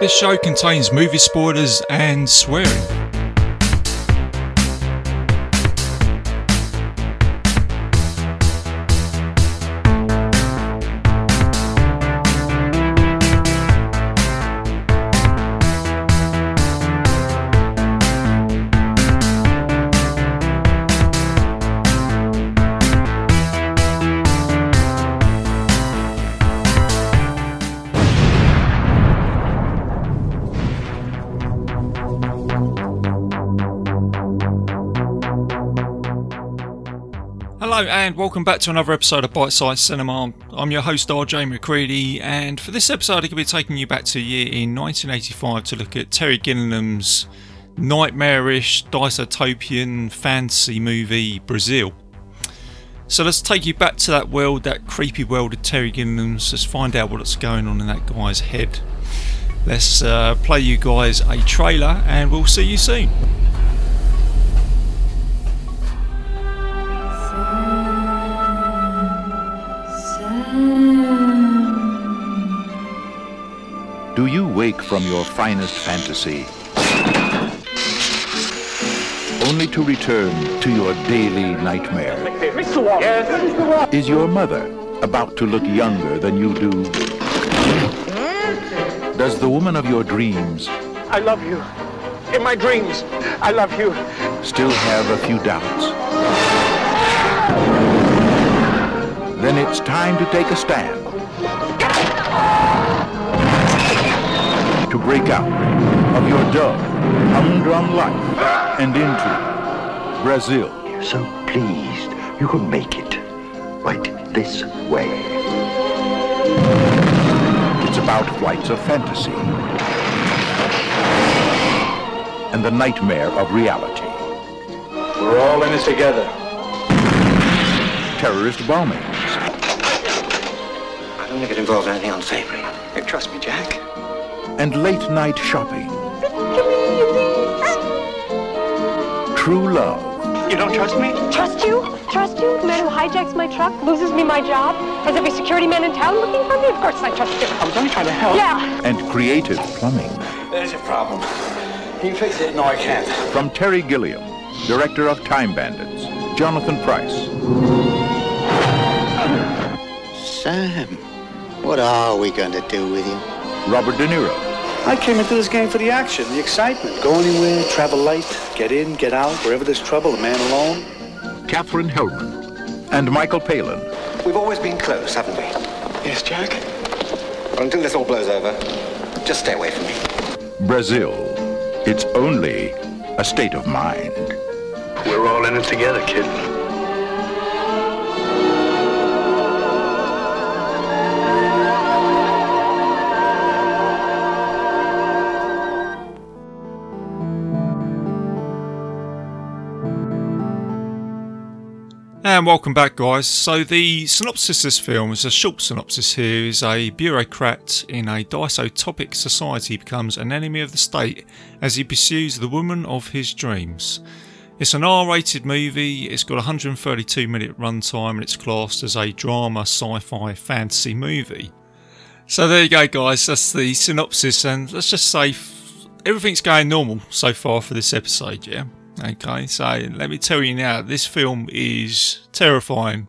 This show contains movie spoilers and swearing. Welcome back to another episode of Bite Size Cinema. I'm your host RJ McCready, and for this episode, I'm going to be taking you back to a year in 1985 to look at Terry Gilliam's nightmarish, dystopian fantasy movie Brazil. So let's take you back to that world, that creepy world of Terry Gilliam's. Let's find out what's going on in that guy's head. Let's uh, play you guys a trailer, and we'll see you soon. Do you wake from your finest fantasy only to return to your daily nightmare? Is your mother about to look younger than you do? Does the woman of your dreams I love you. In my dreams, I love you. still have a few doubts? Then it's time to take a stand. To break out of your dull, humdrum life and into Brazil. You're So pleased you can make it right this way. It's about flights of fantasy and the nightmare of reality. We're all in this together. Terrorist bombings, I don't think it involves anything unsavory. You trust me, Jack? And late night shopping. True love You don't trust me? Trust you? Trust you? The man who hijacks my truck, loses me my job, has every security man in town looking for me? Of course I trust you. I was only trying to help. Yeah. and creative plumbing. There's your problem. Can you fix it? No, I can't. From Terry Gilliam, director of Time Bandits, Jonathan Pryce, Sam, what are we going to do with you? Robert De Niro, I came into this game for the action, the excitement. Go anywhere, travel light, get in, get out, wherever there's trouble, a man alone. Katherine Helmond, and Michael Palin. We've always been close, haven't we? Yes, Jack? Well, until this all blows over, just stay away from me. Brazil. It's only a state of mind. We're all in it together, kid. And welcome back, guys. So, the synopsis of this film is a short synopsis here is a bureaucrat in a dystopic society becomes an enemy of the state as he pursues the woman of his dreams. It's an R rated movie, it's got 132 minute runtime, and it's classed as a drama, sci fi, fantasy movie. So, there you go, guys. That's the synopsis, and let's just say everything's going normal so far for this episode, yeah? Okay, so let me tell you now, this film is terrifying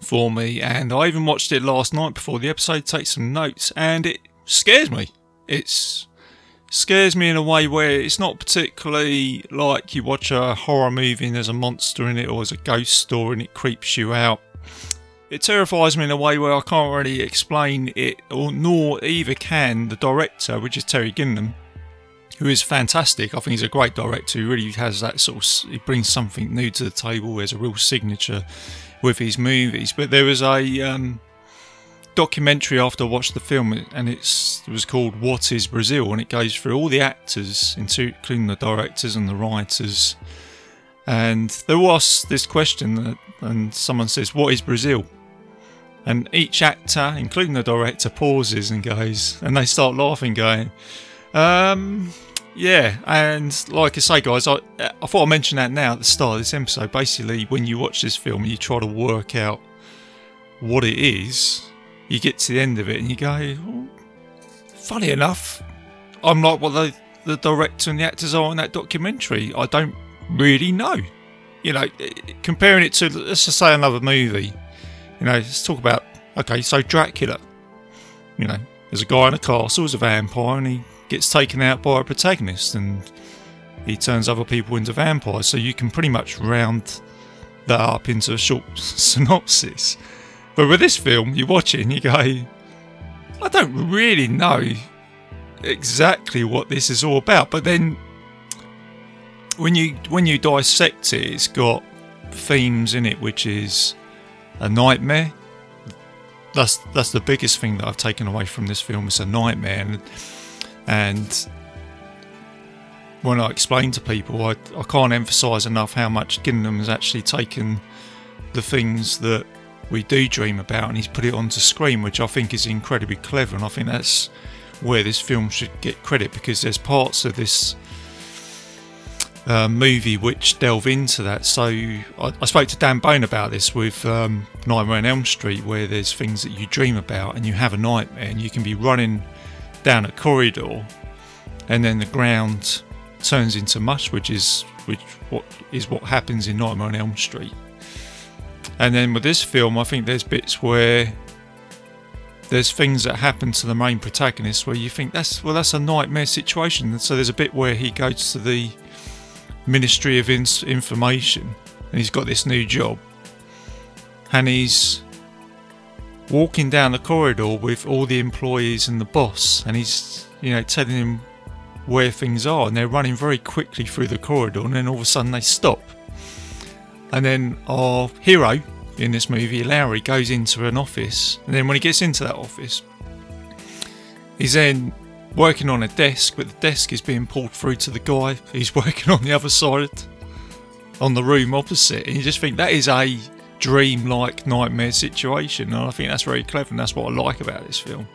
for me, and I even watched it last night before the episode, take some notes, and it scares me. It's scares me in a way where it's not particularly like you watch a horror movie and there's a monster in it or there's a ghost story and it creeps you out. It terrifies me in a way where I can't really explain it, or nor either can the director, which is Terry Gilliam who is fantastic. I think he's a great director. He really has that sort of. He brings something new to the table. There's a real signature with his movies. But there was a um, documentary after I watched the film, and it was called "What Is Brazil," and it goes through all the actors, including the directors and the writers. And there was this question, that, and someone says, "What is Brazil?" And each actor, including the director, pauses and goes, and they start laughing, going, um, yeah, and like I say, guys, I I thought I'd mention that now at the start of this episode. Basically, when you watch this film and you try to work out what it is, you get to the end of it and you go, "Oh, funny enough, I'm like what the, the director and the actors are in that documentary. I don't really know. You know, comparing it to, let's just say another movie. You know, let's talk about, okay, so Dracula. You know, there's a guy in a castle, he's a vampire, and he gets taken out by a protagonist, and he turns other people into vampires. So you can pretty much round that up into a short synopsis. But with this film, you watch it and you go, I don't really know exactly what this is all about. But then when you when you dissect it, it's got themes in it, which is a nightmare. That's that's the biggest thing that I've taken away from this film. It's a nightmare, and, and when I explain to people, I, I can't emphasise enough how much Gilliam has actually taken the things that we do dream about and he's put it onto screen, which I think is incredibly clever. And I think that's where this film should get credit because there's parts of this uh, movie which delve into that. So I, I, spoke to Dan Bone about this with um, Nightmare on Elm Street, where there's things that you dream about and you have a nightmare, and you can be running down a corridor, and then the ground turns into mush, which is which what is what happens in Nightmare on Elm Street. And then with this film, I think there's bits where there's things that happen to the main protagonist where you think that's well that's a nightmare situation. So there's a bit where he goes to the Ministry of Information and he's got this new job, and he's walking down the corridor with all the employees and the boss, and he's you know telling him where things are, and they're running very quickly through the corridor, and then all of a sudden they stop. And then our hero in this movie, Lowry, goes into an office, and then when he gets into that office, he's then working on a desk, but the desk is being pulled through to the guy who's working on the other side, on the room opposite, and you just think that is a dream-like nightmare situation, and I think that's very clever, and that's what I like about this film.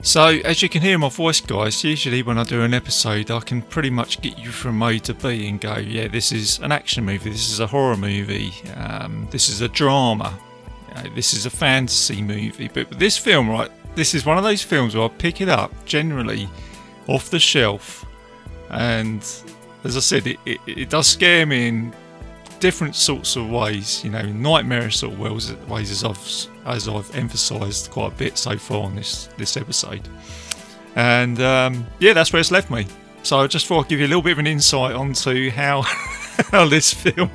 So, as you can hear my voice, guys, usually when I do an episode, I can pretty much get you from A to B and go, yeah, this is an action movie, this is a horror movie, um, this is a drama, you know, this is a fantasy movie. But this film, right, this is one of those films where I pick it up generally off the shelf, and as I said, it, it, it does scare me different sorts of ways, you know, nightmarish sort of ways, ways as I've as I've emphasised quite a bit so far on this this episode. And um, yeah, that's where it's left me. So I just thought I'd give you a little bit of an insight onto how how this film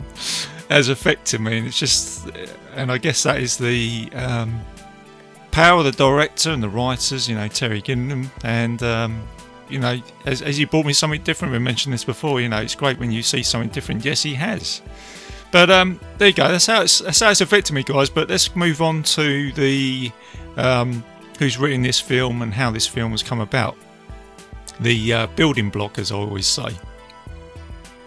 has affected me, and it's just, and I guess that is the um, power of the director and the writers, you know, Terry Gilliam, and um, you know, as, as he brought me something different. We mentioned this before. You know, it's great when you see something different. Yes, he has. But um, there you go. That's how it's that's how it's affected me, guys. But let's move on to the um, who's written this film and how this film has come about. The uh, building block, as I always say.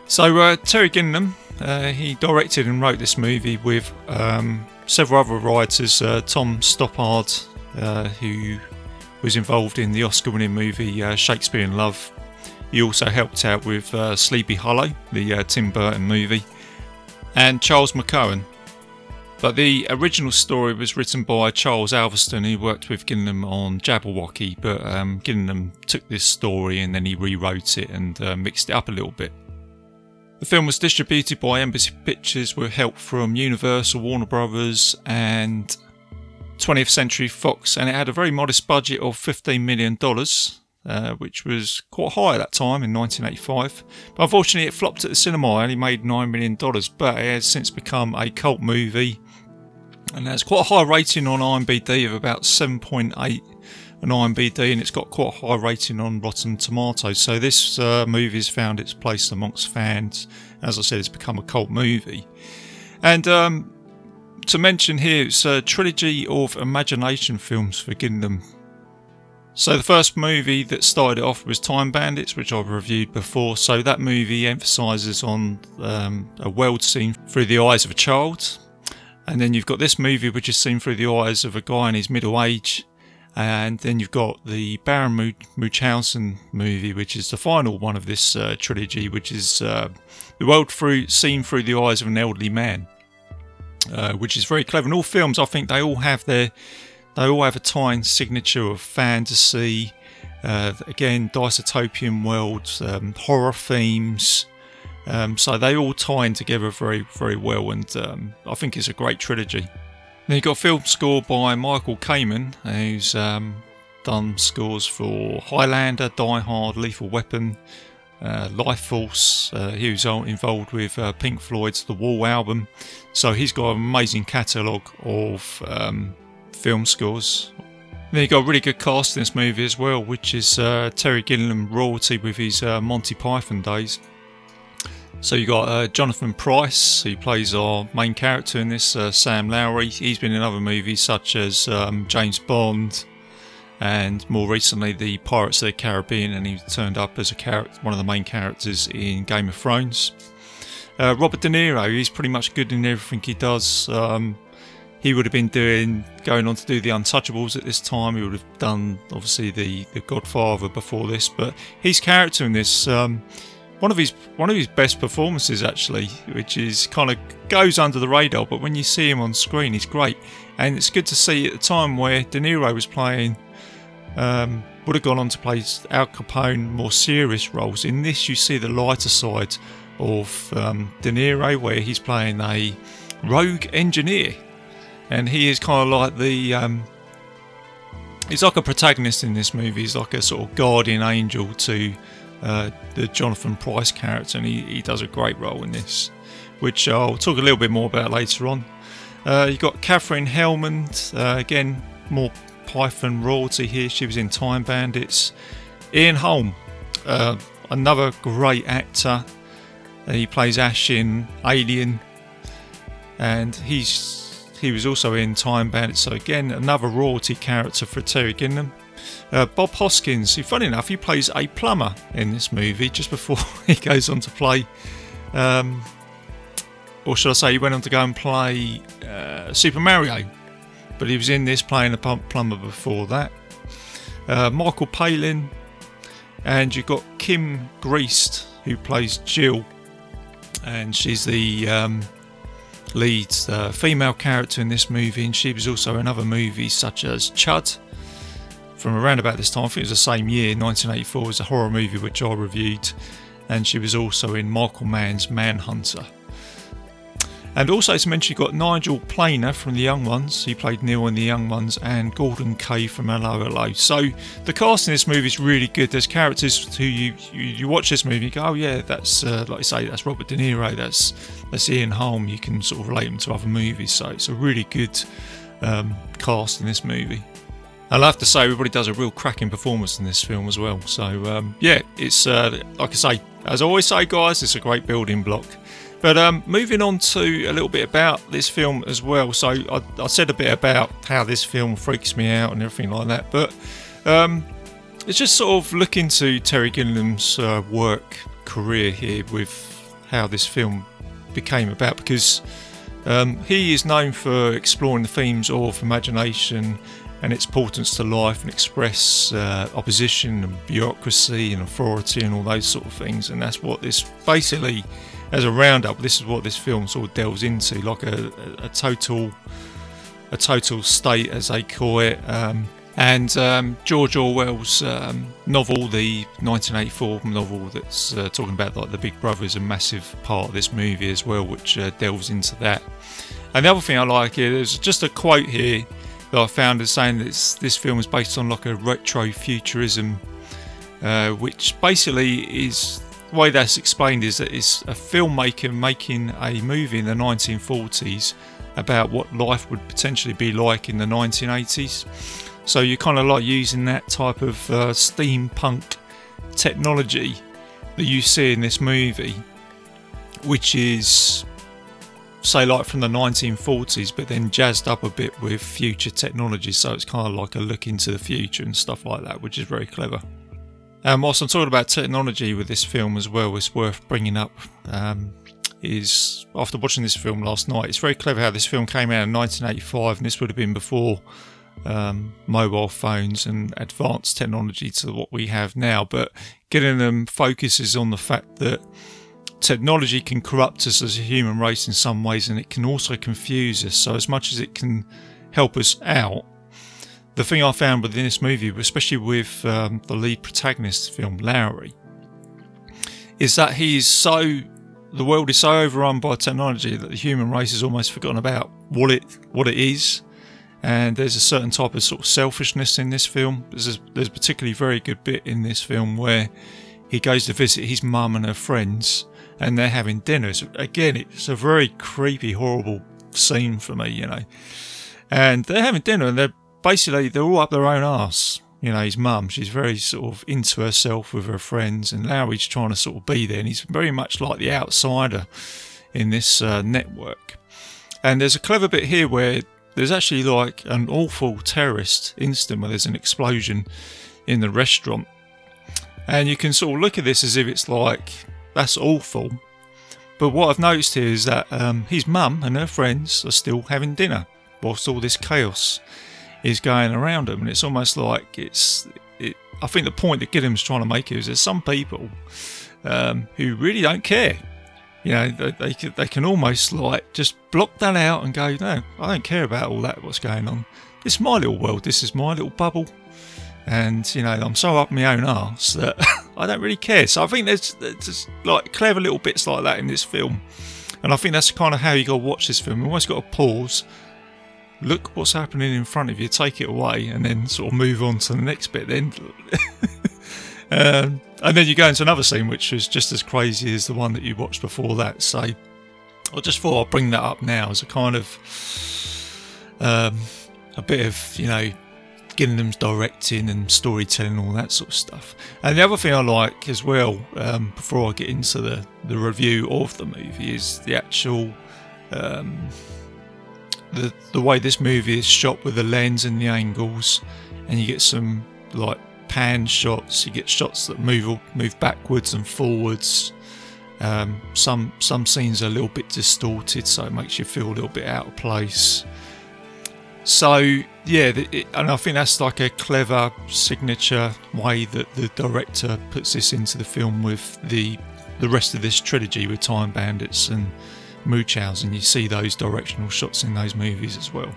So uh, Terry Gilliam, uh, he directed and wrote this movie with um, several other writers. Uh, Tom Stoppard, uh, who was involved in the Oscar-winning movie uh, Shakespeare in Love. He also helped out with Sleepy Hollow, the Tim Burton movie and Charles McKeown. But the original story was written by Charles Alverson, who worked with Gilliam on Jabberwocky. But um, took this story and then he rewrote it and uh, mixed it up a little bit. The film was distributed by Embassy Pictures with help from Universal, Warner Brothers, and 20th Century Fox, and it had a very modest budget of $15 million uh, which was quite high at that time in 1985. But unfortunately, it flopped at the cinema. Only made $9 million, but it has since become a cult movie. And has quite a high rating on IMDb of about 7.8 on IMDb, and it's got quite a high rating on Rotten Tomatoes. So this uh, movie has found its place amongst fans. As I said, it's become a cult movie. And um, to mention here, it's a trilogy of imagination films for Gilliam so the first movie that started off was Time Bandits, which I've reviewed before. So that movie emphasises on um, a world seen through the eyes of a child, and then you've got this movie which is seen through the eyes of a guy in his middle age, and then you've got the Baron Munchausen movie, which is the final one of this uh, trilogy, which is uh, the world through seen through the eyes of an elderly man, uh, which is very clever. And all films, I think, they all have their they all have a time signature of fantasy, Uh, again, dystopian worlds, um, horror themes. Um, so they all tie in together very, very well, and um, I think it's a great trilogy. Then you got a film score by Michael Kamen, who's um, done scores for Highlander, Die Hard, Lethal Weapon, uh, Life Force. Uh, he was involved with uh, Pink Floyd's The Wall album, so he's got an amazing catalogue of um, film scores. Then you got a really good cast in this movie as well, which is uh, Terry Gilliam royalty with his uh, Monty Python days. So you got uh, Jonathan Pryce, who plays our main character in this, Sam Lowry. He's been in other movies such as um, James Bond, and more recently the Pirates of the Caribbean, and he turned up as a character, one of the main characters in Game of Thrones. Uh, Robert De Niro, he's pretty much good in everything he does. Um, he would have been doing, going on to do the Untouchables at this time. He would have done, obviously, the, the Godfather before this, but his character in this, um, one of his one of his best performances actually, which is kind of goes under the radar, but when you see him on screen, he's great, and it's good to see at the time where De Niro was playing um, would have gone on to play Al Capone more serious roles. In this, you see the lighter side of um, De Niro, where he's playing a rogue engineer, and he is kind of like the. Um, he's like a protagonist in this movie. He's like a sort of guardian angel to uh, the Jonathan Pryce character, and he, he does a great role in this, which I'll talk a little bit more about later on. Uh, you've got Katherine Helmond, uh, again, more Python royalty here. She was in Time Bandits. Ian Holm, uh, another great actor. He plays Ash in Alien, and he's he was also in Time Bandits. So again, another royalty character for Terry Gilliam. Uh, Bob Hoskins, funny enough, he plays a plumber in this movie just before he goes on to play, um, or should I say, he went on to go and play uh, Super Mario but he was in this playing a plumber before that. Uh, Michael Palin, and you've got Kim Greist who plays Jill, and she's the um, lead uh, female character in this movie, and she was also in other movies such as Chud. From around about this time, I think it was the same year, 1984, was a horror movie which I reviewed, and she was also in Michael Mann's Manhunter. And also to mention, you've got Nigel Planer from The Young Ones. He played Neil in The Young Ones, and Gordon Kaye from Hello. So the cast in this movie is really good. There's characters who you you, you watch this movie, you go, oh yeah, that's uh, like I say, that's Robert De Niro, that's that's Ian Holm. You can sort of relate them to other movies. So it's a really good um, cast in this movie. I'll have to say, everybody does a real cracking performance in this film as well. So, um, yeah, it's uh, like I say, as I always say, guys, it's a great building block. But um, moving on to a little bit about this film as well. So I, I, said a bit about how this film freaks me out and everything like that. But um, it's just sort of looking to Terry Gilliam's uh, work career here with how this film became about because um, he is known for exploring the themes of imagination and its importance to life and express uh, opposition and bureaucracy and authority and all those sort of things. And that's what this basically as a roundup, this is what this film sort of delves into, like a, a, total, a total state, as they call it. Um, and um, George Orwell's um, novel, the 1984 novel, that's uh, talking about like the Big Brother, is a massive part of this movie as well, which uh, delves into that. And the other thing I like here, there's just a quote here that I found as saying that this film is based on like a retro futurism, uh, which basically is the way that's explained is that it's a filmmaker making a movie in the 1940s about what life would potentially be like in the 1980s. So you're kind of like using that type of uh, steampunk technology that you see in this movie, which is, say, like from the 1940s, but then jazzed up a bit with future technology. So it's kind of like a look into the future and stuff like that, which is very clever. Um, whilst I'm talking about technology with this film as well, it's worth bringing up. Um, is after watching this film last night, it's very clever how this film came out in 1985, and this would have been before um, mobile phones and advanced technology to what we have now. But Gilliam focuses on the fact that technology can corrupt us as a human race in some ways, and it can also confuse us. So, as much as it can help us out, the thing I found within this movie, especially with um, the lead protagonist film, Lowry, is that he is so the world is so overrun by technology that the human race has almost forgotten about what it what it is. And there's a certain type of sort of selfishness in this film. There's a, there's a particularly very good bit in this film where he goes to visit his mum and her friends, and they're having dinners. Again, it's a very creepy, horrible scene for me, you know. And they're having dinner, and they're basically they're all up their own arse you know, his mum, she's very sort of into herself with her friends, and Lowry's trying to sort of be there, and he's very much like the outsider in this uh, network. And there's a clever bit here where there's actually like an awful terrorist incident where there's an explosion in the restaurant, and you can sort of look at this as if it's like that's awful. But what I've noticed here is that um, his mum and her friends are still having dinner whilst all this chaos is going around them, and it's almost like it's. It, I think the point that Gilliam's trying to make is there's some people um, who really don't care. You know, they, they can, they can almost like just block that out and go, no, I don't care about all that. What's going on? This is my little world. This is my little bubble. And you know, I'm so up my own arse that I don't really care. So I think there's, there's like clever little bits like that in this film, and I think that's kind of how you got to watch this film. You always got to pause look what's happening in front of you, take it away, and then sort of move on to the next bit. Then, um, and then you go into another scene which is just as crazy as the one that you watched before that. So, I just thought I'd bring that up now as a kind of um, a bit of you know Gilliam's directing and storytelling, all that sort of stuff. And the other thing I like as well, um, before I get into the the review of the movie, is the actual. Um, the the way this movie is shot with the lens and the angles, and you get some like pan shots. You get shots that move move backwards and forwards. Um, some some scenes are a little bit distorted, so it makes you feel a little bit out of place. So yeah, it, and I think that's like a clever signature way that the director puts this into the film with the the rest of this trilogy with Time Bandits and Munchausen, you see those directional shots in those movies as well.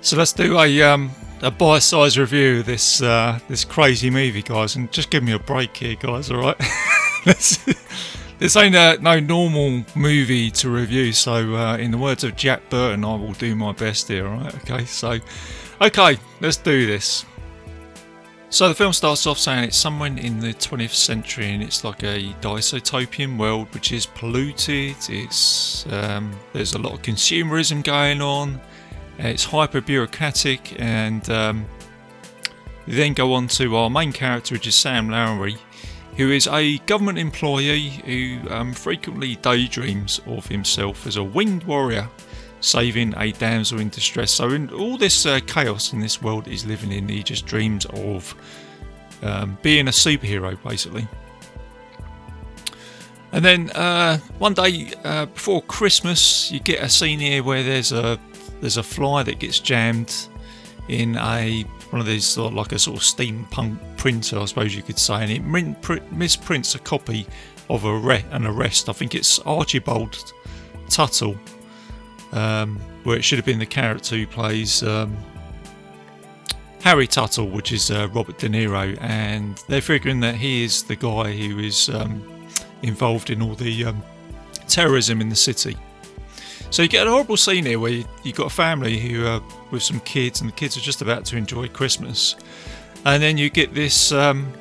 So let's do a um, a bite-sized review of this uh, this crazy movie, guys, and just give me a break here, guys. All right, this ain't a, no normal movie to review. So, uh, in the words of Jack Burton, I will do my best here. All right, okay. So, okay, let's do this. So the film starts off saying it's somewhere in the 20th century and it's like a dystopian world which is polluted. It's um, there's a lot of consumerism going on. It's hyper bureaucratic and um, then go on to our main character which is Sam Lowry who is a government employee who um, frequently daydreams of himself as a winged warrior saving a damsel in distress. So, in all this uh, chaos in this world he's living in, he just dreams of um, being a superhero, basically. And then uh, one day uh, before Christmas, you get a scene here where there's a there's a fly that gets jammed in a one of these sort of like a sort of steampunk printer, I suppose you could say, and it misprints a copy of a re- an arrest. I think it's Archibald Tuttle um, where it should have been the character who plays um, Harry Tuttle, which is uh, Robert De Niro, and they're figuring that he is the guy who is um, involved in all the um, terrorism in the city. So you get a horrible scene here where you, have got a family who are with some kids, and the kids are just about to enjoy Christmas, and then you get this um,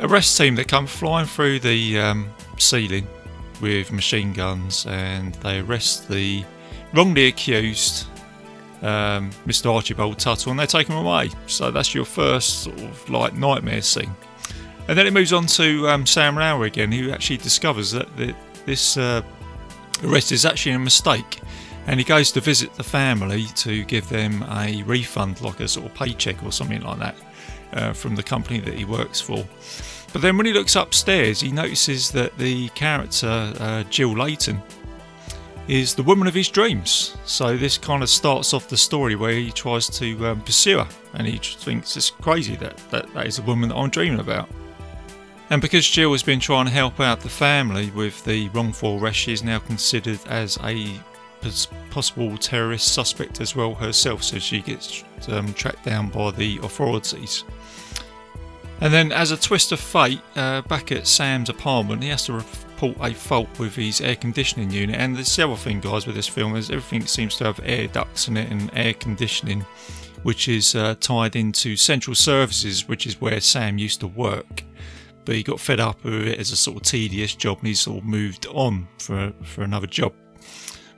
arrest team that come flying through the um, ceiling with machine guns, and they arrest the wrongly accused um, Mr. Archibald Tuttle, and they take him away. So that's your first sort of like nightmare scene. And then it moves on to um, Sam Lowry again, who actually discovers that the, this uh, arrest is actually a mistake. And he goes to visit the family to give them a refund, like a sort of paycheck or something like that, uh, from the company that he works for. But then when he looks upstairs, he notices that the character, uh, Jill Layton, is the woman of his dreams. So this kind of starts off the story where he tries to um, pursue her, and he thinks it's crazy that, that that is the woman that I'm dreaming about. And because Jill has been trying to help out the family with the wrongful arrest, she is now considered as a possible terrorist suspect as well herself, so she gets um, tracked down by the authorities. And then, as a twist of fate, uh, back at Sam's apartment, he has to a fault with his air conditioning unit. And the other thing, guys, with this film is everything seems to have air ducts in it and air conditioning, which is uh, tied into central services, which is where Sam used to work. But he got fed up with it as a sort of tedious job, and he sort of moved on for for another job.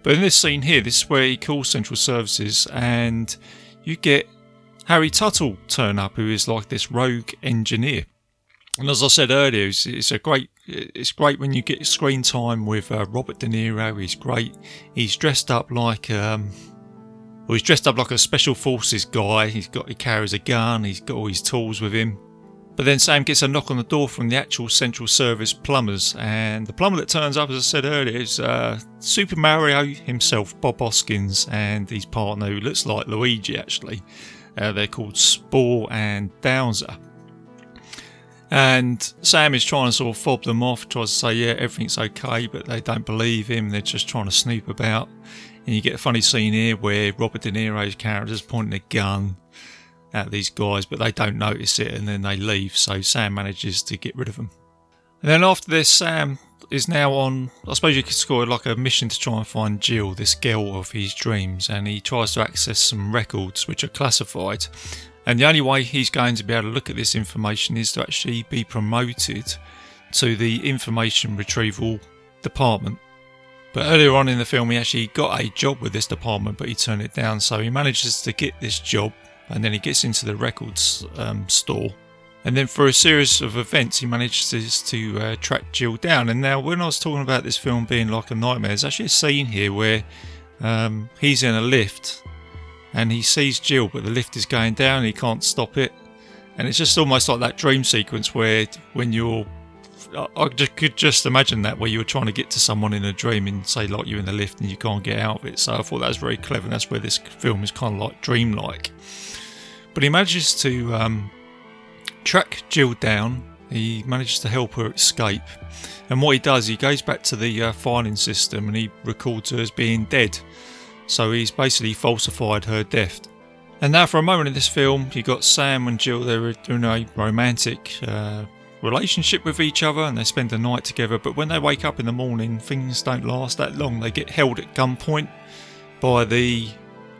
But in this scene here, this is where he calls central services, and you get Harry Tuttle turn up, who is like this rogue engineer. And as I said earlier, it's, it's a great it's great when you get screen time with uh, Robert De Niro. He's great. He's dressed up like um, well, he's dressed up like a special forces guy. He's got he carries a gun. He's got all his tools with him. But then Sam gets a knock on the door from the actual central service plumbers, and the plumber that turns up, as I said earlier, is uh, Super Mario himself, Bob Hoskins, and his partner, who looks like Luigi actually. Uh, they're called Spoor and Dowser. And Sam is trying to sort of fob them off, tries to say, yeah, everything's okay, but they don't believe him. They're just trying to snoop about. And you get a funny scene here where Robert De Niro's character is pointing a gun at these guys, but they don't notice it and then they leave. So Sam manages to get rid of them. And then after this, Sam is now on, I suppose you could it like a mission to try and find Jill, this girl of his dreams, and he tries to access some records which are classified. And the only way he's going to be able to look at this information is to actually be promoted to the information retrieval department. But earlier on in the film, he actually got a job with this department, but he turned it down. So he manages to get this job, and then he gets into the records um, store and then for a series of events, he manages to uh, track Jill down. And now, when I was talking about this film being like a nightmare, there's actually a scene here where um, he's in a lift and he sees Jill, but the lift is going down he can't stop it. And it's just almost like that dream sequence where when you're. I just, could just imagine that where you were trying to get to someone in a dream and say, like, you're in the lift and you can't get out of it. So I thought that was very clever. And that's where this film is kind of like dreamlike. But he manages to. Um, track Jill down. He manages to help her escape. And what he does, he goes back to the uh, filing system and he records her as being dead. So he's basically falsified her death. And now, for a moment in this film, you got Sam and Jill. They're in a romantic uh, relationship with each other, and they spend the night together. But when they wake up in the morning, things don't last that long. They get held at gunpoint by the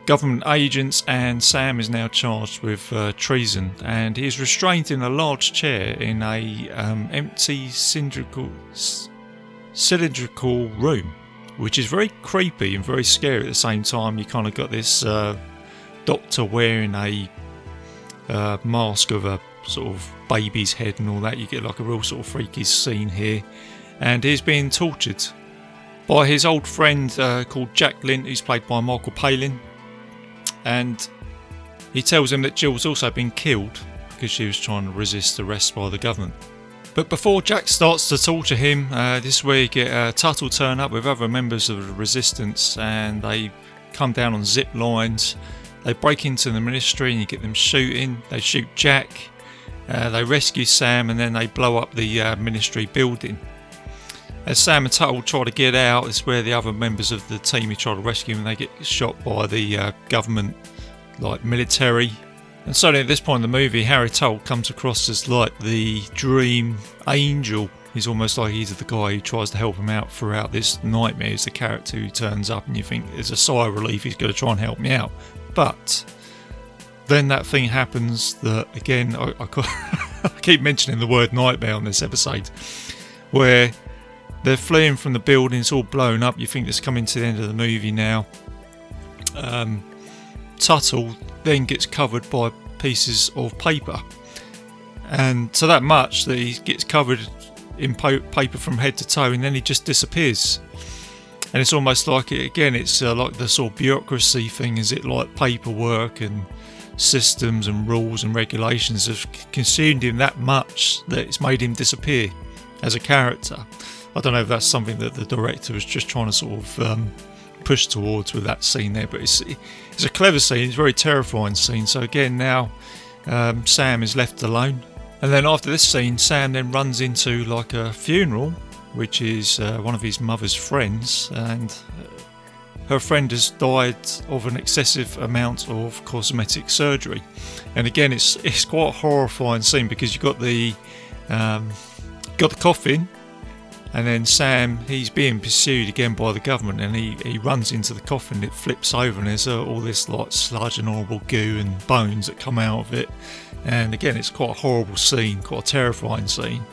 government agents, and Sam is now charged with uh, treason. And he is restrained in a large chair in a um, empty cylindrical cylindrical room, which is very creepy and very scary at the same time. You kind of got this uh, doctor wearing a uh, mask of a sort of baby's head and all that. You get like a real sort of freaky scene here, and he's being tortured by his old friend uh, called Jack Lint, who's played by Michael Palin and he tells him that Jill's also been killed because she was trying to resist arrest by the government. But before Jack starts to torture him, uh, this is where you get uh, Tuttle turn up with other members of the resistance and they come down on zip lines. They break into the ministry and you get them shooting. They shoot Jack. Uh, they rescue Sam and then they blow up the uh, ministry building. As Sam and Tuttle try to get out, it's where the other members of the team who try to rescue him they get shot by the uh, government, like military. And suddenly, at this point in the movie, Harry Tuttle comes across as like the dream angel. He's almost like he's the guy who tries to help him out throughout this nightmare. He's the character who turns up, and you think there's a sigh of relief. He's going to try and help me out, but then that thing happens that again I, I, I keep mentioning the word nightmare on this episode, where they're fleeing from the building, it's all blown up. You think it's coming to the end of the movie now. Um, Tuttle then gets covered by pieces of paper. And so that much that he gets covered in paper from head to toe and then he just disappears. And it's almost like it again, it's uh, like the sort of bureaucracy thing. Is it like paperwork and systems and rules and regulations have consumed him that much that it's made him disappear as a character? I don't know if that's something that the director was just trying to sort of um, push towards with that scene there, but it's it's a clever scene. It's a very terrifying scene. So again, now um, Sam is left alone, and then after this scene, Sam then runs into like a funeral, which is uh, one of his mother's friends, and uh, her friend has died of an excessive amount of cosmetic surgery. And again, it's it's quite a horrifying scene because you've got the um, got the coffin, and then Sam he's being pursued again by the government, and he, he runs into the coffin. It flips over, and there's uh, all this like sludge and horrible goo and bones that come out of it. And again, it's quite a horrible scene, quite a terrifying scene.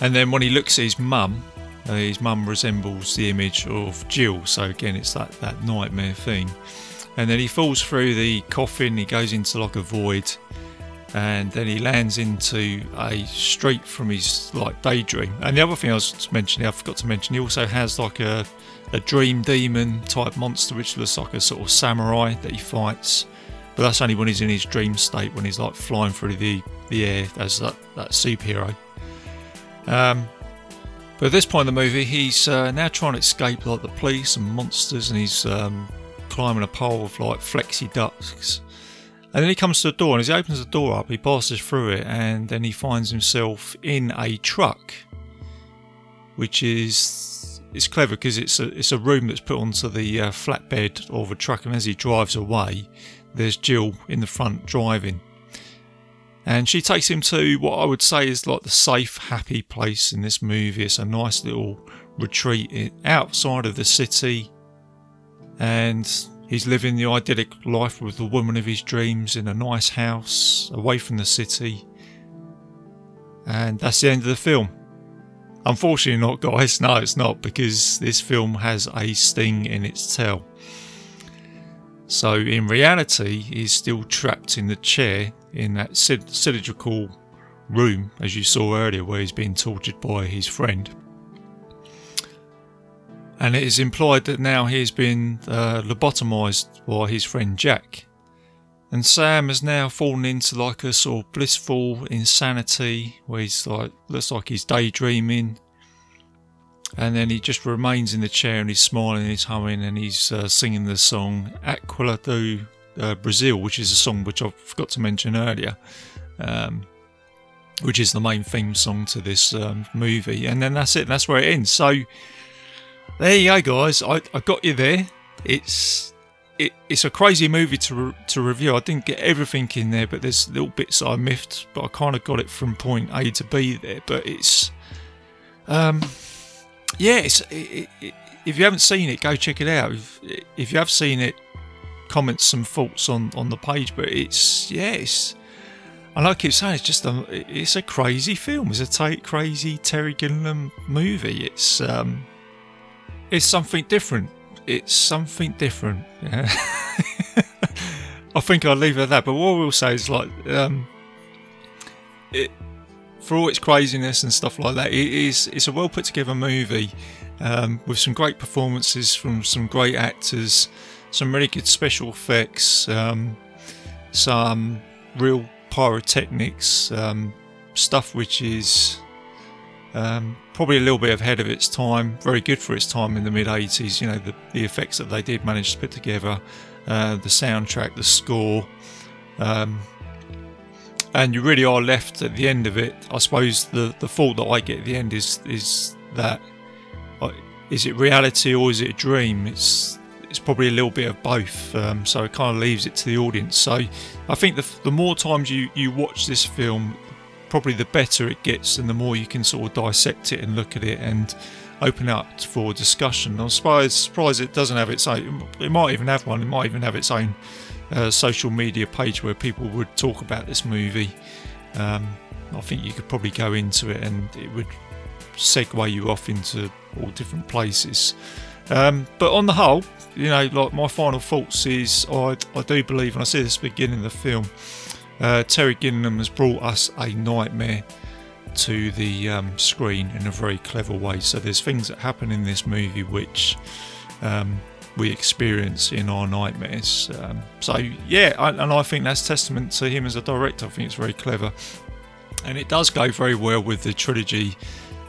And then when he looks at his mum, uh, his mum resembles the image of Jill. So again, it's that that nightmare thing. And then he falls through the coffin. He goes into like a void, and then he lands into a street from his like daydream. And the other thing I was mentioning, I forgot to mention, he also has like a a dream demon type monster, which looks like a sort of samurai that he fights. But that's only when he's in his dream state, when he's like flying through the, the air as that, that superhero. Um, but at this point in the movie, he's uh, now trying to escape like the police and monsters, and he's um, climbing a pole of like flexi ducts. And then he comes to the door, and as he opens the door up, he passes through it, and then he finds himself in a truck, which is it's clever because it's a it's a room that's put onto the uh, flatbed of a truck, and as he drives away, there's Jill in the front driving. And she takes him to what I would say is like the safe, happy place in this movie. It's a nice little retreat outside of the city. And he's living the idyllic life with the woman of his dreams in a nice house away from the city. And that's the end of the film. Unfortunately, not, guys. No, it's not, because this film has a sting in its tail. So, in reality, he's still trapped in the chair in that cylindrical room, as you saw earlier, where he's being tortured by his friend. And it is implied that now he has been uh, lobotomized by his friend Jack. And Sam has now fallen into like a sort of blissful insanity where he's like, looks like he's daydreaming. And then he just remains in the chair and he's smiling, and he's humming, and he's uh, singing the song Aquarela do uh, Brazil, which is a song which I forgot to mention earlier, um, which is the main theme song to this um, movie. And then that's it. That's where it ends. So there you go, guys. I, I got you there. It's it, it's a crazy movie to re- to review. I didn't get everything in there, but there's little bits I missed. But I kind of got it from point A to B there. But it's um yeah, it's it, it, if you haven't seen it, go check it out. If, if you have seen it, comment some thoughts on on the page. But it's yeah, and I keep saying it's just a it's a crazy film. It's a t- crazy Terry Gilliam movie. It's um it's something different. It's something different. Yeah. I think I'll leave it at that. But what I will say is like um it for all its craziness and stuff like that, it is it's a well put together movie um, with some great performances from some great actors some really good special effects, um, some real pyrotechnics, um, stuff which is um, probably a little bit ahead of its time, very good for its time in the mid 80s. You know, the, the effects that they did manage to put together, uh, the soundtrack, the score. Um, and you really are left at the end of it. I suppose the, the thought that I get at the end is is that uh, is it reality or is it a dream? It's it's probably a little bit of both. Um, so it kind of leaves it to the audience. So I think the, the more times you, you watch this film, probably the better it gets, and the more you can sort of dissect it and look at it and open up for discussion. I'm surprised, surprised it doesn't have its own. It might even have one. It might even have its own uh, social media page where people would talk about this movie. Um, I think you could probably go into it and it would segue you off into all different places. Um, but on the whole, you know, like my final thoughts is I, I do believe, and I said this beginning of the film, uh, Terry Gilliam has brought us a nightmare to the um, screen in a very clever way. So there's things that happen in this movie which um, we experience in our nightmares. Um, so yeah, I, and I think that's testament to him as a director. I think it's very clever, and it does go very well with the trilogy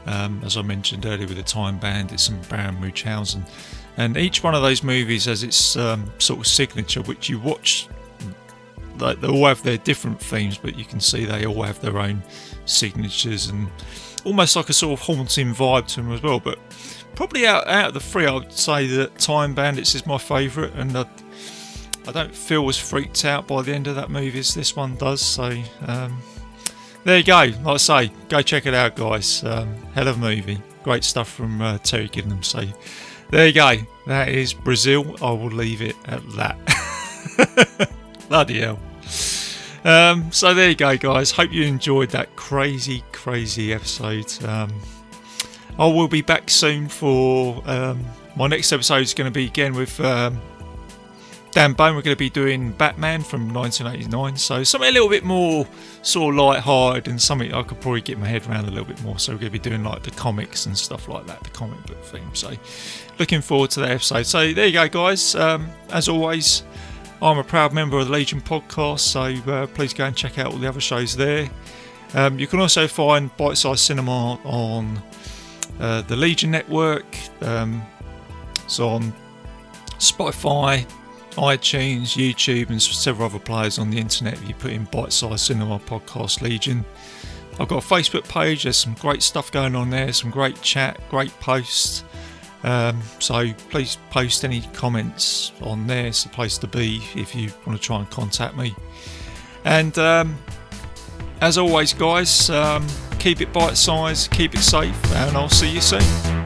um, as I mentioned earlier with the Time Bandits and Baron Munchausen. And each one of those movies has its um, sort of signature, which you watch. Like they all have their different themes, but you can see they all have their own signatures and almost like a sort of haunting vibe to them as well. But probably out out of the three, I would say that Time Bandits is my favourite, and I, I don't feel as freaked out by the end of that movie as this one does. So um, there you go. Like I say, go check it out, guys. Um, hell of a movie. Great stuff from uh, Terry Gilliam. So there you go. That is Brazil. I will leave it at that. Bloody hell. Um, so there you go, guys. Hope you enjoyed that crazy, crazy episode. Um, I will be back soon for um, my next episode. Is going to be again with um, Dan Bone. We're going to be doing Batman from 1989. So something a little bit more sort of light-hearted and something I could probably get my head around a little bit more. So we're going to be doing like the comics and stuff like that, the comic book theme. So looking forward to that episode. So there you go, guys. Um, as always. I'm a proud member of the Legion podcast, so uh, please go and check out all the other shows there. Um, you can also find Bite Size Cinema on uh, the Legion Network. Um, it's on Spotify, iTunes, YouTube, and several other players on the internet. If you put in Bite Size Cinema Podcast Legion, I've got a Facebook page. There's some great stuff going on there, some great chat, great posts. Um, so please post any comments on there. It's the place to be if you want to try and contact me. And um, as always, guys, um, keep it bite sized, keep it safe, and I'll see you soon.